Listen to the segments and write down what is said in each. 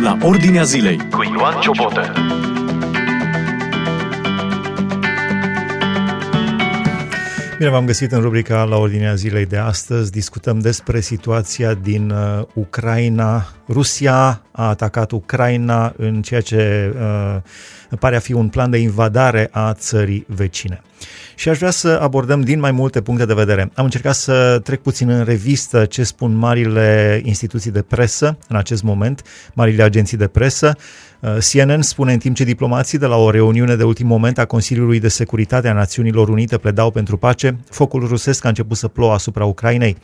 la Ordinea Zilei cu Ioan Ciobotă. Bine v-am găsit în rubrica la Ordinea Zilei de astăzi. Discutăm despre situația din uh, Ucraina. Rusia a atacat Ucraina în ceea ce uh, pare a fi un plan de invadare a țării vecine și aș vrea să abordăm din mai multe puncte de vedere. Am încercat să trec puțin în revistă ce spun marile instituții de presă în acest moment, marile agenții de presă. Uh, CNN spune în timp ce diplomații de la o reuniune de ultim moment a Consiliului de Securitate a Națiunilor Unite pledau pentru pace, focul rusesc a început să plouă asupra Ucrainei.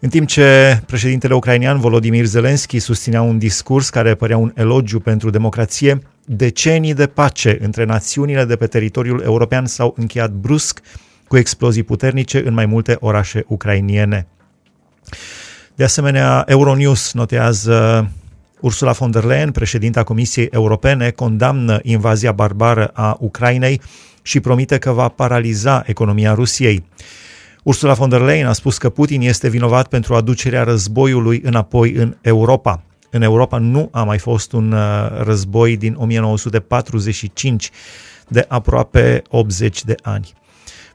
În timp ce președintele ucrainean Volodymyr Zelensky susținea un discurs care părea un elogiu pentru democrație, decenii de pace între națiunile de pe teritoriul european s-au încheiat brusc cu explozii puternice în mai multe orașe ucrainiene. De asemenea, Euronews notează Ursula von der Leyen, președinta Comisiei Europene, condamnă invazia barbară a Ucrainei și promite că va paraliza economia Rusiei. Ursula von der Leyen a spus că Putin este vinovat pentru aducerea războiului înapoi în Europa. În Europa nu a mai fost un uh, război din 1945 de aproape 80 de ani.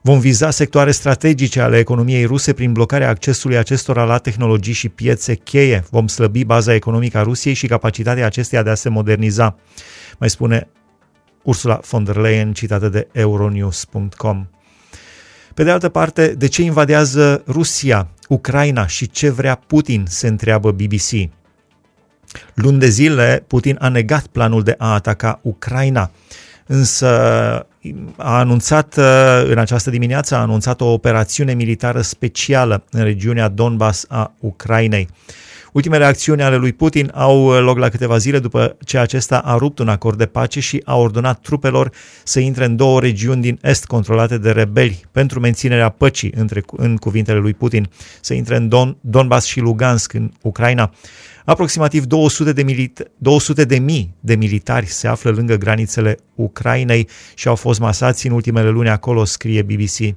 Vom viza sectoare strategice ale economiei ruse prin blocarea accesului acestora la tehnologii și piețe cheie. Vom slăbi baza economică a Rusiei și capacitatea acesteia de a se moderniza, mai spune Ursula von der Leyen, citată de euronews.com. Pe de altă parte, de ce invadează Rusia, Ucraina și ce vrea Putin, se întreabă BBC. Luni de zile, Putin a negat planul de a ataca Ucraina, însă a anunțat în această dimineață a anunțat o operațiune militară specială în regiunea Donbass a Ucrainei. Ultimele acțiuni ale lui Putin au loc la câteva zile după ce acesta a rupt un acord de pace și a ordonat trupelor să intre în două regiuni din est controlate de rebeli pentru menținerea păcii, între, în cuvintele lui Putin, să intre în Don, Donbass și Lugansk în Ucraina. Aproximativ 200 de, milit- 200 de mii de militari se află lângă granițele Ucrainei și au fost masați în ultimele luni acolo, scrie BBC.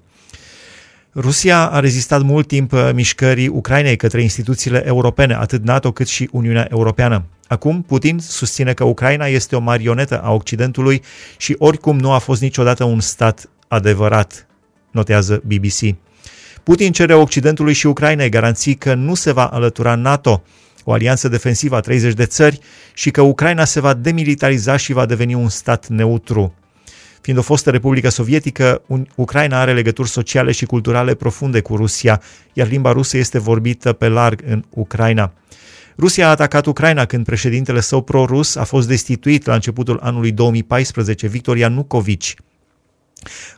Rusia a rezistat mult timp uh, mișcării Ucrainei către instituțiile europene, atât NATO cât și Uniunea Europeană. Acum, Putin susține că Ucraina este o marionetă a Occidentului și oricum nu a fost niciodată un stat adevărat, notează BBC. Putin cere Occidentului și Ucrainei garanții că nu se va alătura NATO, o alianță defensivă a 30 de țări, și că Ucraina se va demilitariza și va deveni un stat neutru. Fiind o fostă republică sovietică, Ucraina are legături sociale și culturale profunde cu Rusia, iar limba rusă este vorbită pe larg în Ucraina. Rusia a atacat Ucraina când președintele său pro-rus a fost destituit la începutul anului 2014, Victor Yanukovych.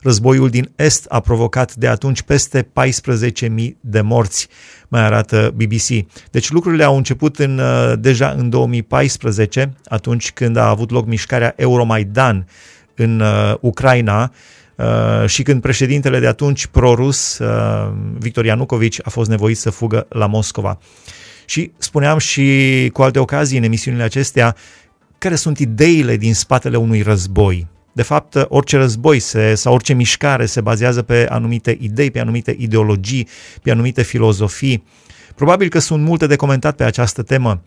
Războiul din Est a provocat de atunci peste 14.000 de morți, mai arată BBC. Deci lucrurile au început în, uh, deja în 2014, atunci când a avut loc mișcarea Euromaidan în uh, Ucraina uh, și când președintele de atunci pro-rus, uh, Victor Yanukovych, a fost nevoit să fugă la Moscova. Și spuneam și cu alte ocazii în emisiunile acestea care sunt ideile din spatele unui război. De fapt, orice război se, sau orice mișcare se bazează pe anumite idei, pe anumite ideologii, pe anumite filozofii. Probabil că sunt multe de comentat pe această temă.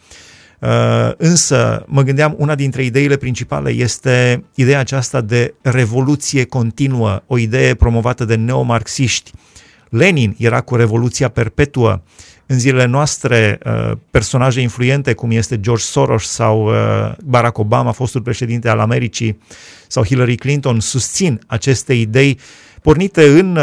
Uh, însă, mă gândeam, una dintre ideile principale este ideea aceasta de revoluție continuă, o idee promovată de neomarxiști. Lenin era cu revoluția perpetuă. În zilele noastre, uh, personaje influente cum este George Soros sau uh, Barack Obama, fostul președinte al Americii, sau Hillary Clinton, susțin aceste idei pornite în,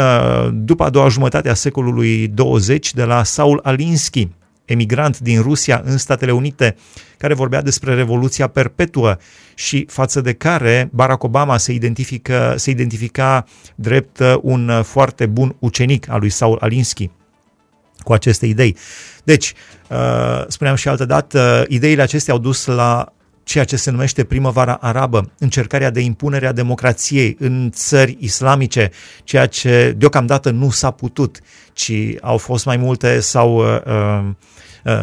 după a doua jumătate a secolului 20 de la Saul Alinsky, emigrant din Rusia în Statele Unite, care vorbea despre Revoluția Perpetuă și față de care Barack Obama se, identifică, se identifica drept uh, un uh, foarte bun ucenic al lui Saul Alinsky cu aceste idei. Deci, uh, spuneam și altă dată, ideile acestea au dus la ceea ce se numește primăvara arabă, încercarea de impunere a democrației în țări islamice, ceea ce deocamdată nu s-a putut, ci au fost mai multe sau uh, Uh,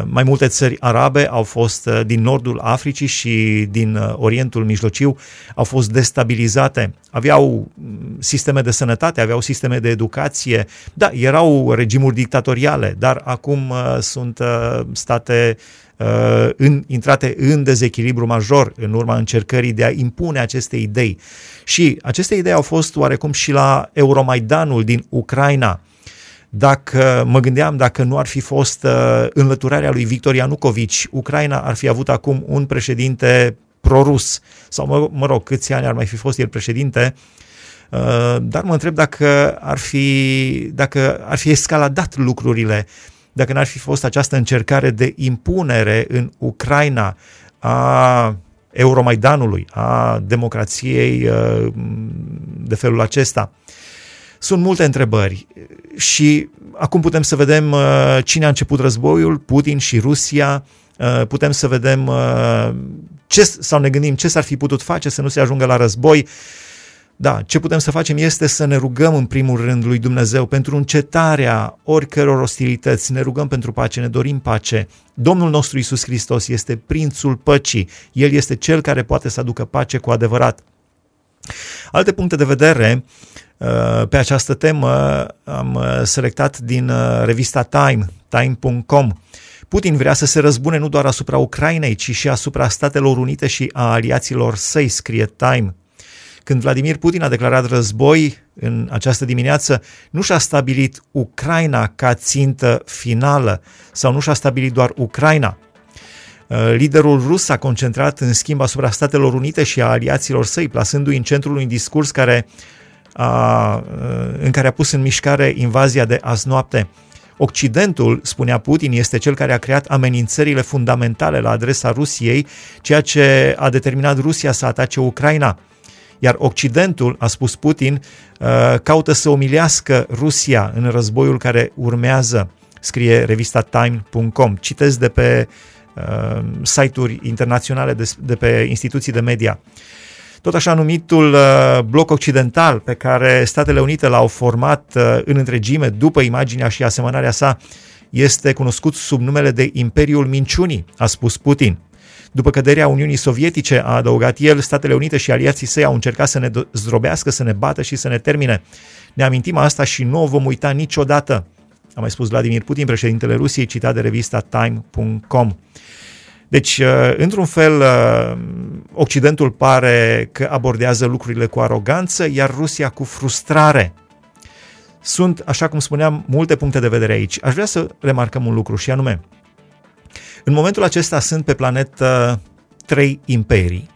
mai multe țări arabe au fost uh, din nordul Africii și din uh, Orientul Mijlociu au fost destabilizate. Aveau mm, sisteme de sănătate, aveau sisteme de educație. Da, erau regimuri dictatoriale, dar acum sunt state uh, în, intrate în dezechilibru major în urma încercării de a impune aceste idei. Și aceste idei au fost oarecum și la Euromaidanul din Ucraina. Dacă mă gândeam, dacă nu ar fi fost uh, înlăturarea lui Victor Ianucovici, Ucraina ar fi avut acum un președinte prorus, sau mă, mă rog, câți ani ar mai fi fost el președinte, uh, dar mă întreb dacă ar fi, dacă ar fi escaladat lucrurile, dacă n-ar fi fost această încercare de impunere în Ucraina a Euromaidanului, a democrației uh, de felul acesta. Sunt multe întrebări și acum putem să vedem uh, cine a început războiul, Putin și Rusia, putem să vedem ce, sau ne gândim ce s-ar fi putut face să nu se ajungă la război. Da, ce putem să facem este să ne rugăm în primul rând lui Dumnezeu pentru încetarea oricăror ostilități, ne rugăm pentru pace, ne dorim pace. Domnul nostru Isus Hristos este prințul păcii, El este Cel care poate să aducă pace cu adevărat. Alte puncte de vedere uh, pe această temă am uh, selectat din uh, revista Time, time.com. Putin vrea să se răzbune nu doar asupra Ucrainei, ci și asupra Statelor Unite și a aliaților săi, scrie Time. Când Vladimir Putin a declarat război în această dimineață, nu și-a stabilit Ucraina ca țintă finală sau nu și-a stabilit doar Ucraina. Uh, liderul rus s-a concentrat în schimb asupra Statelor Unite și a aliaților săi, plasându-i în centrul un discurs care a, uh, în care a pus în mișcare invazia de azi noapte. Occidentul, spunea Putin, este cel care a creat amenințările fundamentale la adresa Rusiei, ceea ce a determinat Rusia să atace Ucraina. Iar Occidentul, a spus Putin, uh, caută să umilească Rusia în războiul care urmează, scrie revista time.com. Citez de pe uh, site-uri internaționale, de, de pe instituții de media. Tot așa numitul uh, bloc occidental pe care Statele Unite l-au format uh, în întregime după imaginea și asemănarea sa este cunoscut sub numele de Imperiul Minciunii, a spus Putin. După căderea Uniunii Sovietice, a adăugat el, Statele Unite și aliații săi au încercat să ne zdrobească, să ne bată și să ne termine. Ne amintim asta și nu o vom uita niciodată, a mai spus Vladimir Putin, președintele Rusiei, citat de revista Time.com. Deci, uh, într-un fel, uh, Occidentul pare că abordează lucrurile cu aroganță, iar Rusia cu frustrare. Sunt, așa cum spuneam, multe puncte de vedere aici. Aș vrea să remarcăm un lucru și anume, în momentul acesta sunt pe planetă trei imperii.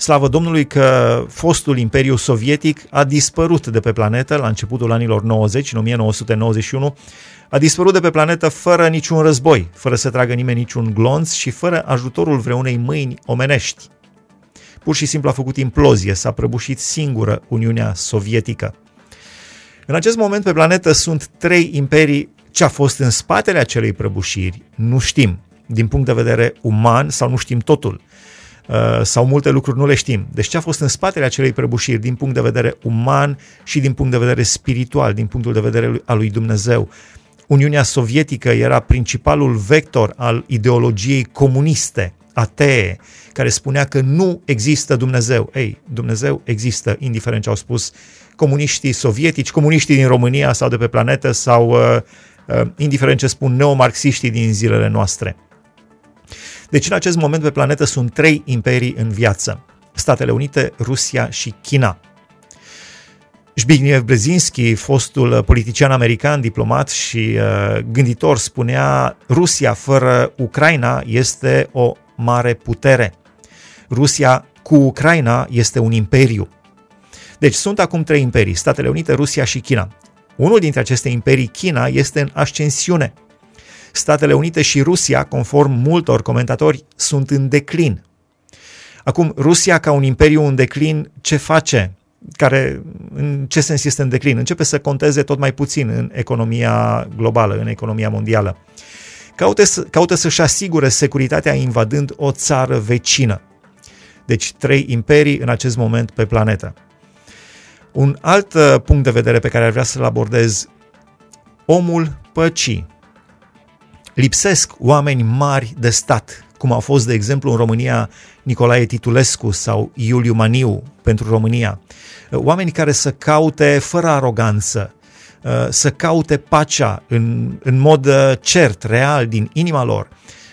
Slavă Domnului că fostul Imperiu Sovietic a dispărut de pe planetă la începutul anilor 90, în 1991, a dispărut de pe planetă fără niciun război, fără să tragă nimeni niciun glonț și fără ajutorul vreunei mâini omenești. Pur și simplu a făcut implozie, s-a prăbușit singură Uniunea Sovietică. În acest moment pe planetă sunt trei imperii. Ce a fost în spatele acelei prăbușiri nu știm, din punct de vedere uman sau nu știm totul uh, sau multe lucruri nu le știm. Deci ce a fost în spatele acelei prăbușiri din punct de vedere uman și din punct de vedere spiritual, din punctul de vedere al lui Dumnezeu. Uniunea Sovietică era principalul vector al ideologiei comuniste, atee, care spunea că nu există Dumnezeu. Ei, Dumnezeu există, indiferent ce au spus comuniștii sovietici, comuniștii din România sau de pe planetă sau uh, uh, indiferent ce spun neomarxiștii din zilele noastre. Deci în acest moment pe planetă sunt trei imperii în viață. Statele Unite, Rusia și China. Zbigniew Brzezinski, fostul politician american, diplomat și uh, gânditor, spunea Rusia fără Ucraina este o mare putere. Rusia cu Ucraina este un imperiu. Deci sunt acum trei imperii, Statele Unite, Rusia și China. Unul dintre aceste imperii, China, este în ascensiune. Statele Unite și Rusia, conform multor comentatori, sunt în declin. Acum, Rusia ca un imperiu în declin, ce face? care în ce sens este în declin, începe să conteze tot mai puțin în economia globală, în economia mondială. Caute să, caută să-și asigure securitatea invadând o țară vecină. Deci trei imperii în acest moment pe planetă. Un alt uh, punct de vedere pe care ar vrea să-l abordez, omul păcii. Lipsesc oameni mari de stat, cum au fost, de exemplu, în România Nicolae Titulescu sau Iuliu Maniu pentru România. Oameni care să caute fără aroganță, să caute pacea în, în mod uh, cert, real, din inima lor,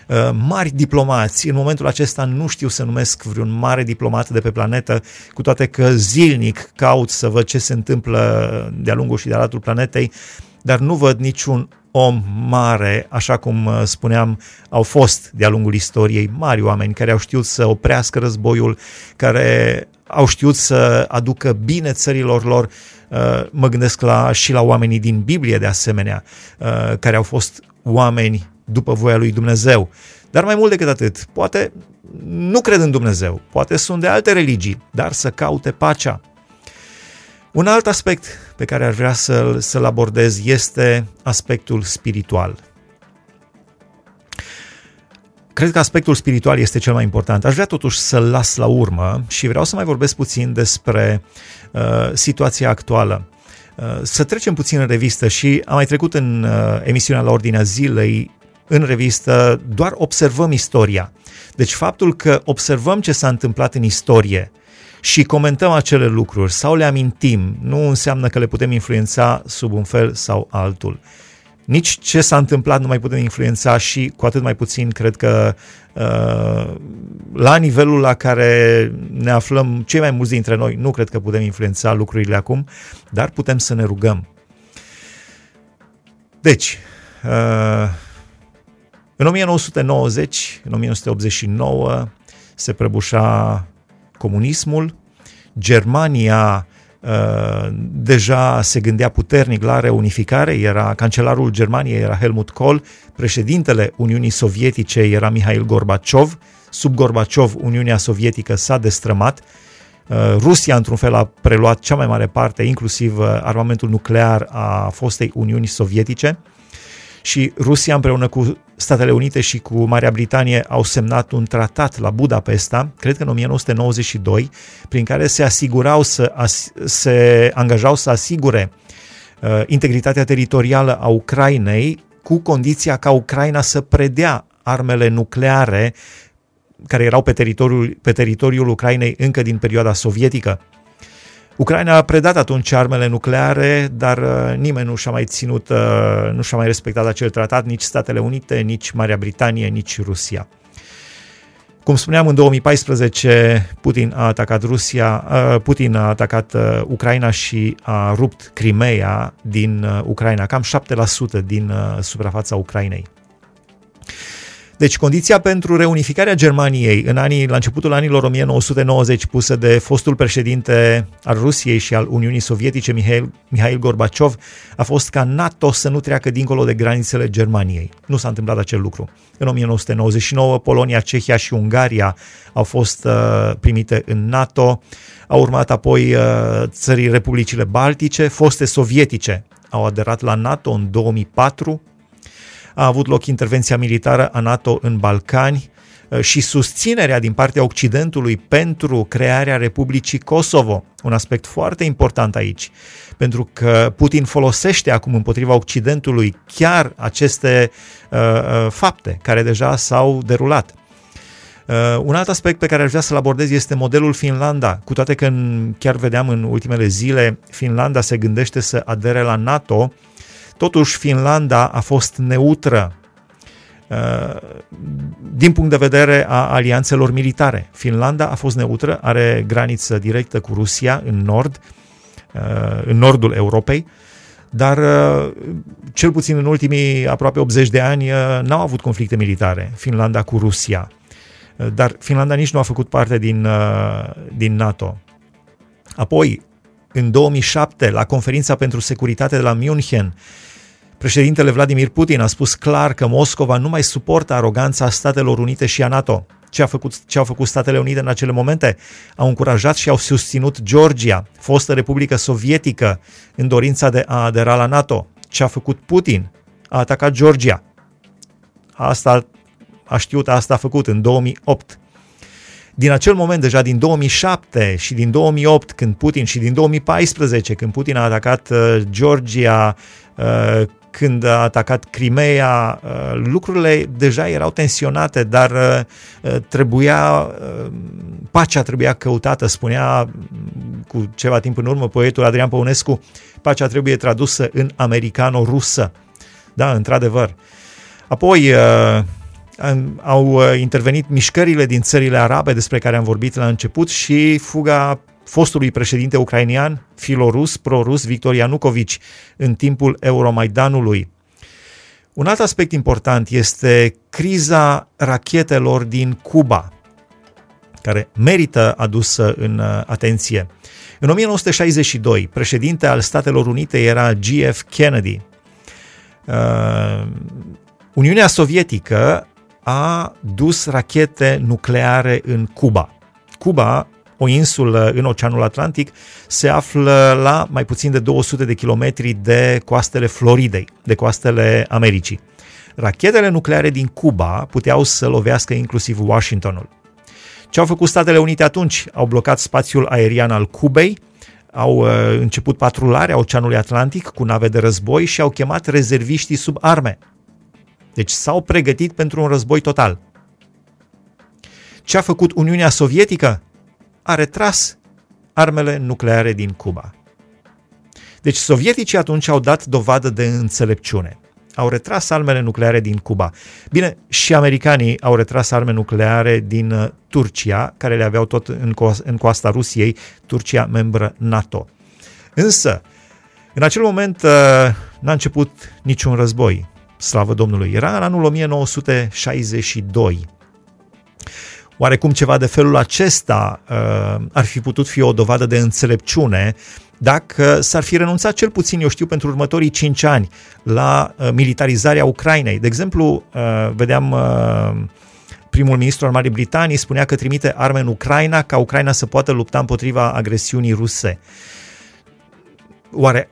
uh, mari diplomați. În momentul acesta nu știu să numesc vreun mare diplomat de pe planetă, cu toate că zilnic caut să văd ce se întâmplă de-a lungul și de-a latul planetei, dar nu văd niciun om mare, așa cum uh, spuneam, au fost de-a lungul istoriei mari oameni care au știut să oprească războiul, care au știut să aducă bine țărilor lor. Uh, mă gândesc la, și la oamenii din Biblie, de asemenea, uh, care au fost oameni după voia lui Dumnezeu. Dar mai mult decât atât, poate nu cred în Dumnezeu, poate sunt de alte religii, dar să caute pacea. Un alt aspect pe care ar vrea să-l, să-l abordez este aspectul spiritual. Cred că aspectul spiritual este cel mai important. Aș vrea totuși să-l las la urmă și vreau să mai vorbesc puțin despre uh, situația actuală. Uh, să trecem puțin în revistă și am mai trecut în uh, emisiunea la ordinea zilei în revistă, doar observăm istoria. Deci faptul că observăm ce s-a întâmplat în istorie și comentăm acele lucruri sau le amintim, nu înseamnă că le putem influența sub un fel sau altul. Nici ce s-a întâmplat nu mai putem influența și cu atât mai puțin cred că uh, la nivelul la care ne aflăm cei mai mulți dintre noi, nu cred că putem influența lucrurile acum, dar putem să ne rugăm. Deci, uh, în 1990, în 1989, se prăbușa comunismul, Germania uh, deja se gândea puternic la reunificare, era cancelarul Germaniei era Helmut Kohl, președintele Uniunii Sovietice era Mihail Gorbaciov, sub Gorbaciov Uniunea Sovietică s-a destrămat, uh, Rusia, într-un fel, a preluat cea mai mare parte, inclusiv uh, armamentul nuclear a fostei Uniunii Sovietice și Rusia împreună cu Statele Unite și cu Marea Britanie au semnat un tratat la Budapesta, cred că în 1992, prin care se asigurau să as, se angajau să asigure uh, integritatea teritorială a Ucrainei cu condiția ca Ucraina să predea armele nucleare care erau pe teritoriul, pe teritoriul Ucrainei încă din perioada sovietică. Ucraina a predat atunci armele nucleare, dar uh, nimeni nu și-a mai ținut, uh, nu și-a mai respectat acel tratat, nici Statele Unite, nici Marea Britanie, nici Rusia. Cum spuneam, în 2014 Putin a atacat Rusia, uh, Putin a atacat Ucraina și a rupt Crimea din Ucraina, cam 7% din suprafața Ucrainei. Deci condiția pentru reunificarea Germaniei în anii, la începutul anilor 1990 pusă de fostul președinte al Rusiei și al Uniunii Sovietice Mihail, Mihail Gorbaciov a fost ca NATO să nu treacă dincolo de granițele Germaniei. Nu s-a întâmplat acel lucru. În 1999 Polonia, Cehia și Ungaria au fost uh, primite în NATO. Au urmat apoi uh, țării Republicile Baltice, foste sovietice au aderat la NATO în 2004 a avut loc intervenția militară a NATO în Balcani uh, și susținerea din partea Occidentului pentru crearea Republicii Kosovo. Un aspect foarte important aici, pentru că Putin folosește acum împotriva Occidentului chiar aceste uh, uh fapte care deja s-au derulat. Uh, un alt aspect pe care aș vrea să-l abordez este modelul Finlanda, cu toate că în, chiar vedeam în ultimele zile, Finlanda se gândește să adere la NATO, Totuși, Finlanda a fost neutră uh, din punct de vedere a alianțelor militare. Finlanda a fost neutră, are graniță directă cu Rusia în nord, uh, în nordul Europei, dar uh, cel puțin în ultimii aproape 80 de ani n-au avut conflicte militare Finlanda cu Rusia. Dar Finlanda nici nu a făcut parte din, din NATO. Apoi, în 2007, la conferința pentru securitate de la München, Președintele Vladimir Putin a spus clar că Moscova nu mai suportă aroganța Statelor Unite și a NATO. Ce, a făcut, ce au făcut Statele Unite în acele momente? Au încurajat și au susținut Georgia, fostă Republică Sovietică, în dorința de a adera la NATO. Ce a făcut Putin? A atacat Georgia. Asta a știut, asta a făcut în 2008. Din acel moment, deja din 2007 și din 2008, când Putin și din 2014, când Putin a atacat uh, Georgia, uh, când a atacat Crimea, uh, lucrurile deja erau tensionate, dar uh, uh, trebuia, pacea trebuia căutată, spunea cu ceva timp în urmă poetul Adrian Păunescu, pacea trebuie tradusă în americano-rusă. Da, într-adevăr. Apoi, au uh, intervenit mișcările din țările arabe despre care am vorbit la început și fuga fostului președinte ucrainian, filorus, pro-rus, Victor Yanukovych, în timpul Euromaidanului. Un alt aspect important este criza rachetelor din Cuba, care merită adusă în uh, atenție. În 1962, președinte al Statelor Unite era G.F. Kennedy. Uh, Uniunea Sovietică a dus rachete nucleare în Cuba. Cuba, o insulă în Oceanul Atlantic, se află la mai puțin de 200 de kilometri de coastele Floridei, de coastele Americii. Rachetele nucleare din Cuba puteau să lovească inclusiv Washingtonul. Ce au făcut Statele Unite atunci? Au blocat spațiul aerian al Cubei, au uh, început patrularea Oceanului Atlantic cu nave de război și au chemat rezerviștii sub arme. Deci s-au pregătit pentru un război total. Ce a făcut Uniunea Sovietică? A retras armele nucleare din Cuba. Deci sovieticii atunci au dat dovadă de înțelepciune. Au retras armele nucleare din Cuba. Bine, și americanii au retras arme nucleare din uh, Turcia, care le aveau tot în, co- în coasta Rusiei, Turcia membră NATO. Însă, în acel moment uh, n-a început niciun război slavă Domnului. Era în anul 1962. Oarecum ceva de felul acesta uh, ar fi putut fi o dovadă de înțelepciune dacă s-ar fi renunțat cel puțin, eu știu, pentru următorii 5 ani la uh, militarizarea Ucrainei. De exemplu, uh, vedeam uh, primul ministru al Marii Britanii spunea că trimite arme în Ucraina ca Ucraina să poată lupta împotriva agresiunii ruse. Oare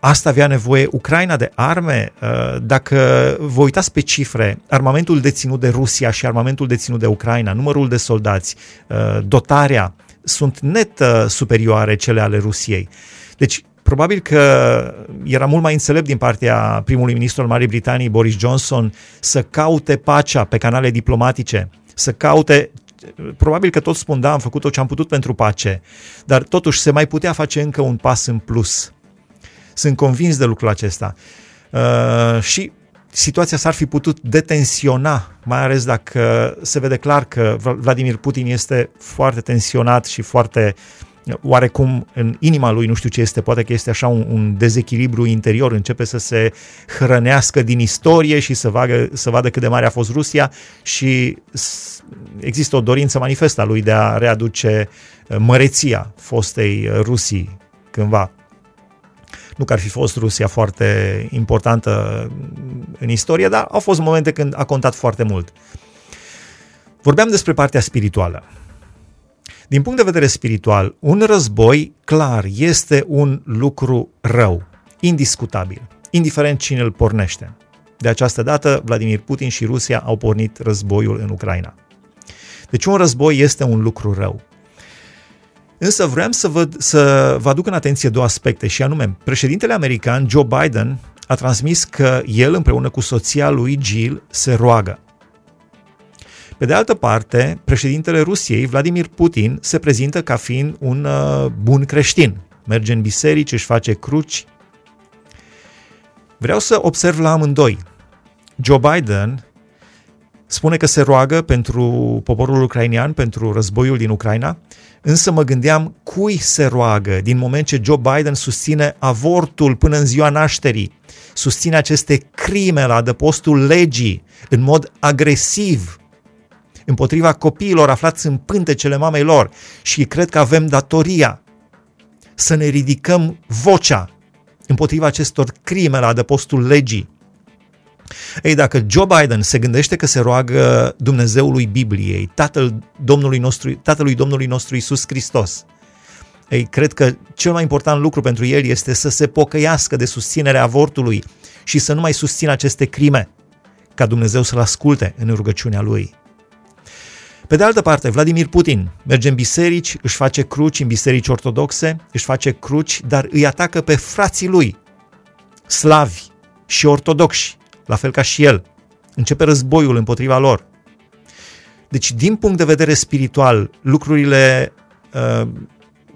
Asta avea nevoie Ucraina de arme. Uh, dacă vă uitați pe cifre, armamentul deținut de Rusia și armamentul deținut de Ucraina, numărul de soldați, uh, dotarea, sunt net uh, superioare cele ale Rusiei. Deci, probabil că era mult mai înțelept din partea primului ministru al Marii Britanii, Boris Johnson, să caute pacea pe canale diplomatice, să caute probabil că toți spun, da, am făcut tot ce am putut pentru pace, dar totuși se mai putea face încă un pas în plus. Sunt convins de lucrul acesta. Uh, și situația s-ar fi putut detensiona, mai ales dacă se vede clar că Vladimir Putin este foarte tensionat și foarte oarecum în inima lui, nu știu ce este, poate că este așa un, un dezechilibru interior, începe să se hrănească din istorie și să vadă, să vadă cât de mare a fost Rusia și există o dorință manifestă a lui de a readuce măreția fostei Rusii cândva. Nu că ar fi fost Rusia foarte importantă în istorie, dar au fost momente când a contat foarte mult. Vorbeam despre partea spirituală. Din punct de vedere spiritual, un război, clar, este un lucru rău, indiscutabil, indiferent cine îl pornește. De această dată, Vladimir Putin și Rusia au pornit războiul în Ucraina. Deci un război este un lucru rău. Însă vreau să, văd, să vă aduc în atenție două aspecte și anume, președintele american Joe Biden a transmis că el împreună cu soția lui Jill se roagă. Pe de altă parte, președintele Rusiei, Vladimir Putin, se prezintă ca fiind un uh, bun creștin. Merge în biserici, își face cruci. Vreau să observ la amândoi. Joe Biden spune că se roagă pentru poporul ucrainian, pentru războiul din Ucraina, însă mă gândeam cui se roagă din moment ce Joe Biden susține avortul până în ziua nașterii, susține aceste crime la adăpostul legii în mod agresiv împotriva copiilor aflați în pântecele mamei lor și cred că avem datoria să ne ridicăm vocea împotriva acestor crime la adăpostul legii ei, dacă Joe Biden se gândește că se roagă Dumnezeului Bibliei, Tatăl Domnului nostru, Tatălui Domnului nostru Isus Hristos, ei, cred că cel mai important lucru pentru el este să se pocăiască de susținerea avortului și să nu mai susțină aceste crime, ca Dumnezeu să-l asculte în rugăciunea lui. Pe de altă parte, Vladimir Putin merge în biserici, își face cruci în biserici ortodoxe, își face cruci, dar îi atacă pe frații lui, slavi și ortodoxi, la fel ca și el. Începe războiul împotriva lor. Deci, din punct de vedere spiritual, lucrurile uh,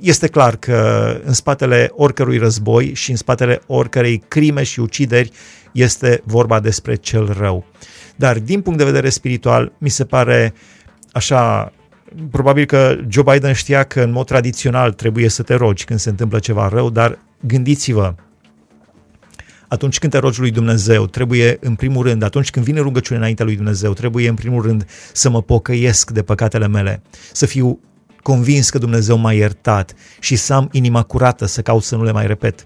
este clar că în spatele oricărui război și în spatele oricărei crime și ucideri este vorba despre cel rău. Dar din punct de vedere spiritual, mi se pare așa probabil că Joe Biden știa că în mod tradițional trebuie să te rogi când se întâmplă ceva rău, dar gândiți-vă, atunci când te rogi lui Dumnezeu, trebuie în primul rând, atunci când vine rugăciune înaintea lui Dumnezeu, trebuie în primul rând să mă pocăiesc de păcatele mele, să fiu convins că Dumnezeu m-a iertat și să am inima curată să caut să nu le mai repet.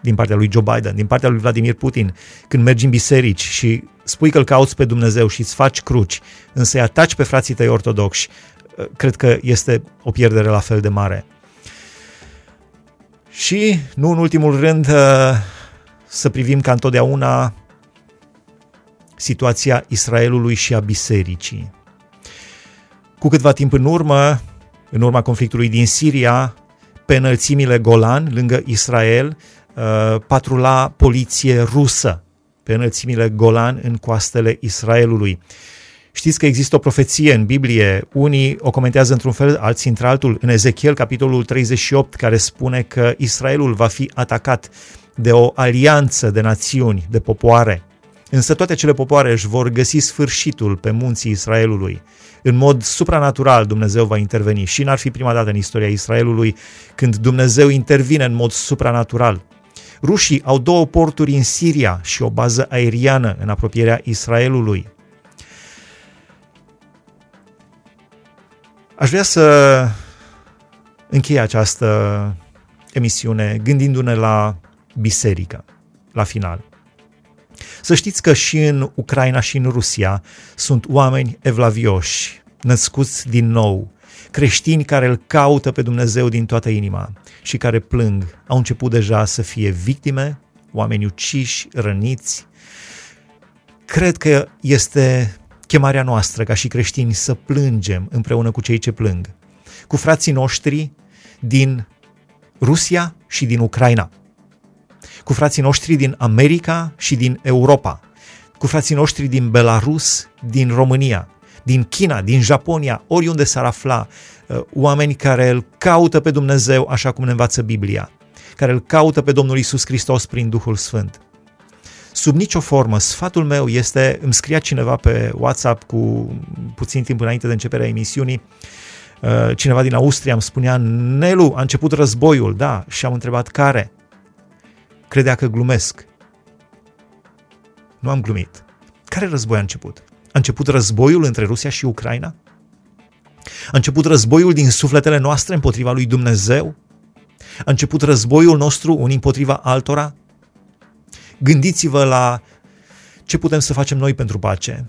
Din partea lui Joe Biden, din partea lui Vladimir Putin, când mergi în biserici și spui că îl cauți pe Dumnezeu și îți faci cruci, însă îi ataci pe frații tăi ortodoxi, cred că este o pierdere la fel de mare. Și, nu în ultimul rând, să privim ca întotdeauna situația Israelului și a bisericii. Cu câtva timp în urmă, în urma conflictului din Siria, pe înălțimile Golan, lângă Israel, uh, patrula poliție rusă pe înălțimile Golan în coastele Israelului. Știți că există o profeție în Biblie, unii o comentează într-un fel, alții într-altul, în Ezechiel, capitolul 38, care spune că Israelul va fi atacat de o alianță de națiuni, de popoare. Însă toate cele popoare își vor găsi sfârșitul pe munții Israelului. În mod supranatural Dumnezeu va interveni și n-ar fi prima dată în istoria Israelului când Dumnezeu intervine în mod supranatural. Rușii au două porturi în Siria și o bază aeriană în apropierea Israelului. Aș vrea să închei această emisiune gândindu-ne la biserică, la final. Să știți că și în Ucraina și în Rusia sunt oameni evlavioși, născuți din nou, creștini care îl caută pe Dumnezeu din toată inima și care plâng. Au început deja să fie victime, oameni uciși, răniți. Cred că este chemarea noastră ca și creștini să plângem împreună cu cei ce plâng, cu frații noștri din Rusia și din Ucraina cu frații noștri din America și din Europa, cu frații noștri din Belarus, din România, din China, din Japonia, oriunde s-ar afla, uh, oameni care îl caută pe Dumnezeu așa cum ne învață Biblia, care îl caută pe Domnul Isus Hristos prin Duhul Sfânt. Sub nicio formă, sfatul meu este, îmi scria cineva pe WhatsApp cu puțin timp înainte de începerea emisiunii, uh, cineva din Austria îmi spunea, Nelu, a început războiul, da, și am întrebat care credea că glumesc. Nu am glumit. Care război a început? A început războiul între Rusia și Ucraina? A început războiul din sufletele noastre împotriva lui Dumnezeu? A început războiul nostru unii împotriva altora? Gândiți-vă la ce putem să facem noi pentru pace.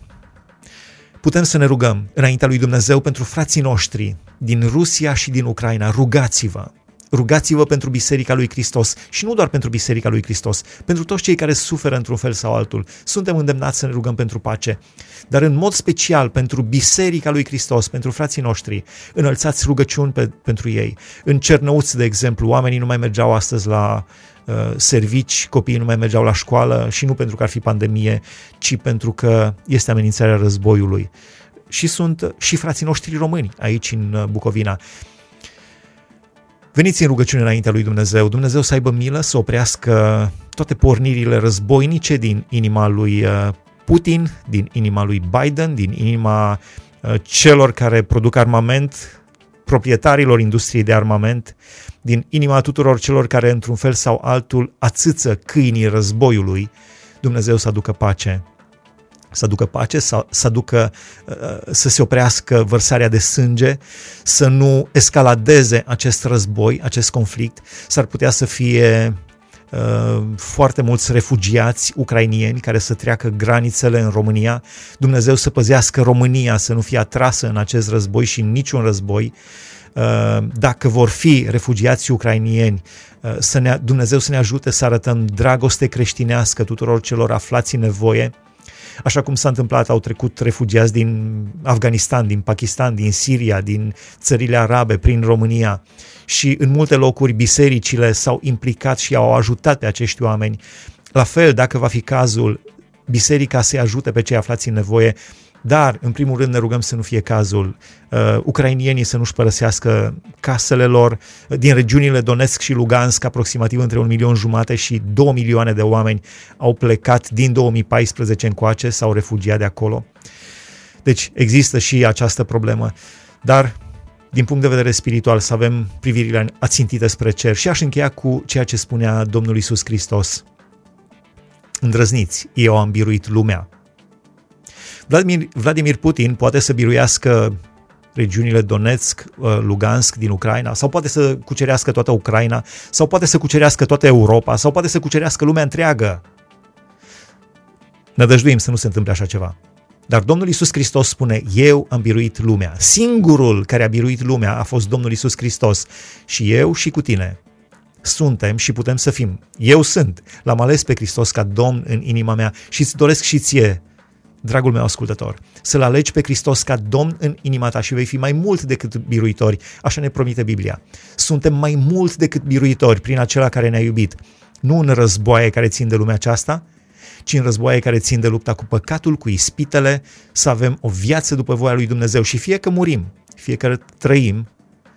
Putem să ne rugăm înaintea lui Dumnezeu pentru frații noștri din Rusia și din Ucraina. Rugați-vă! Rugați-vă pentru Biserica lui Hristos și nu doar pentru Biserica lui Hristos, pentru toți cei care suferă într-un fel sau altul. Suntem îndemnați să ne rugăm pentru pace, dar în mod special pentru Biserica lui Hristos, pentru frații noștri, înălțați rugăciuni pe, pentru ei. În Cernăuți, de exemplu, oamenii nu mai mergeau astăzi la uh, servici, copiii nu mai mergeau la școală și nu pentru că ar fi pandemie, ci pentru că este amenințarea războiului. Și sunt și frații noștri români aici în uh, Bucovina. Veniți în rugăciune înaintea lui Dumnezeu, Dumnezeu să aibă milă, să oprească toate pornirile războinice din inima lui uh, Putin, din inima lui Biden, din inima uh, celor care produc armament, proprietarilor industriei de armament, din inima tuturor celor care într-un fel sau altul ațâță câinii războiului, Dumnezeu să aducă pace să aducă pace, să, să aducă, uh, să se oprească vărsarea de sânge, să nu escaladeze acest război, acest conflict, s-ar putea să fie uh, foarte mulți refugiați ucrainieni care să treacă granițele în România, Dumnezeu să păzească România să nu fie atrasă în acest război și în niciun război, uh, dacă vor fi refugiați ucrainieni, să ne, Dumnezeu să ne ajute să arătăm dragoste creștinească tuturor celor aflați în nevoie, Așa cum s-a întâmplat, au trecut refugiați din Afganistan, din Pakistan, din Siria, din țările arabe, prin România și în multe locuri bisericile s-au implicat și au ajutat pe acești oameni. La fel, dacă va fi cazul, biserica să ajute pe cei aflați în nevoie, Dar, în primul rând, ne rugăm să nu fie cazul. Uh, ucrainienii să nu-și părăsească casele lor. Din regiunile Donetsk și Lugansk, aproximativ între un milion jumate și două milioane de oameni au plecat din 2014 încoace, s-au refugiat de acolo. Deci există și această problemă. Dar din punct de vedere spiritual, să avem privirile ațintite spre cer. Și aș încheia cu ceea ce spunea Domnul Isus Hristos. Îndrăzniți, eu am biruit lumea. Vladimir, Vladimir Putin poate să biruiască regiunile Donetsk, uh, Lugansk din Ucraina, sau poate să cucerească toată Ucraina, sau poate să cucerească toată Europa, sau poate să cucerească lumea întreagă. Nădăjduim să nu se întâmple așa ceva. Dar Domnul Isus Hristos spune, eu am biruit lumea. Singurul care a biruit lumea a fost Domnul Isus Hristos. Și eu și cu tine suntem și putem să fim. Eu sunt. L-am ales pe Hristos ca Domn în inima mea și îți doresc și ție, dragul meu ascultător, să-L alegi pe Hristos ca Domn în inima ta și vei fi mai mult decât biruitori. Așa ne promite Biblia. Suntem mai mult decât biruitori prin acela care ne-a iubit. Nu în războaie care țin de lumea aceasta, ci în războaie care țin de lupta cu păcatul, cu ispitele, să avem o viață după voia lui Dumnezeu și fie că murim, fie că trăim,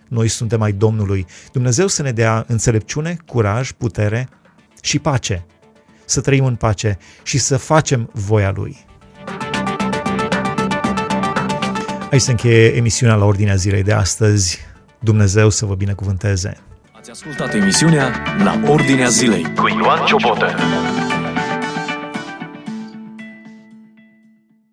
noi suntem ai Domnului. Dumnezeu să ne dea înțelepciune, curaj, putere și pace. Să trăim în pace și să facem voia Lui. Aici se încheie emisiunea la ordinea zilei de astăzi. Dumnezeu să vă binecuvânteze! Ați ascultat emisiunea La Ordinea Zilei cu Ioan Ciobotă.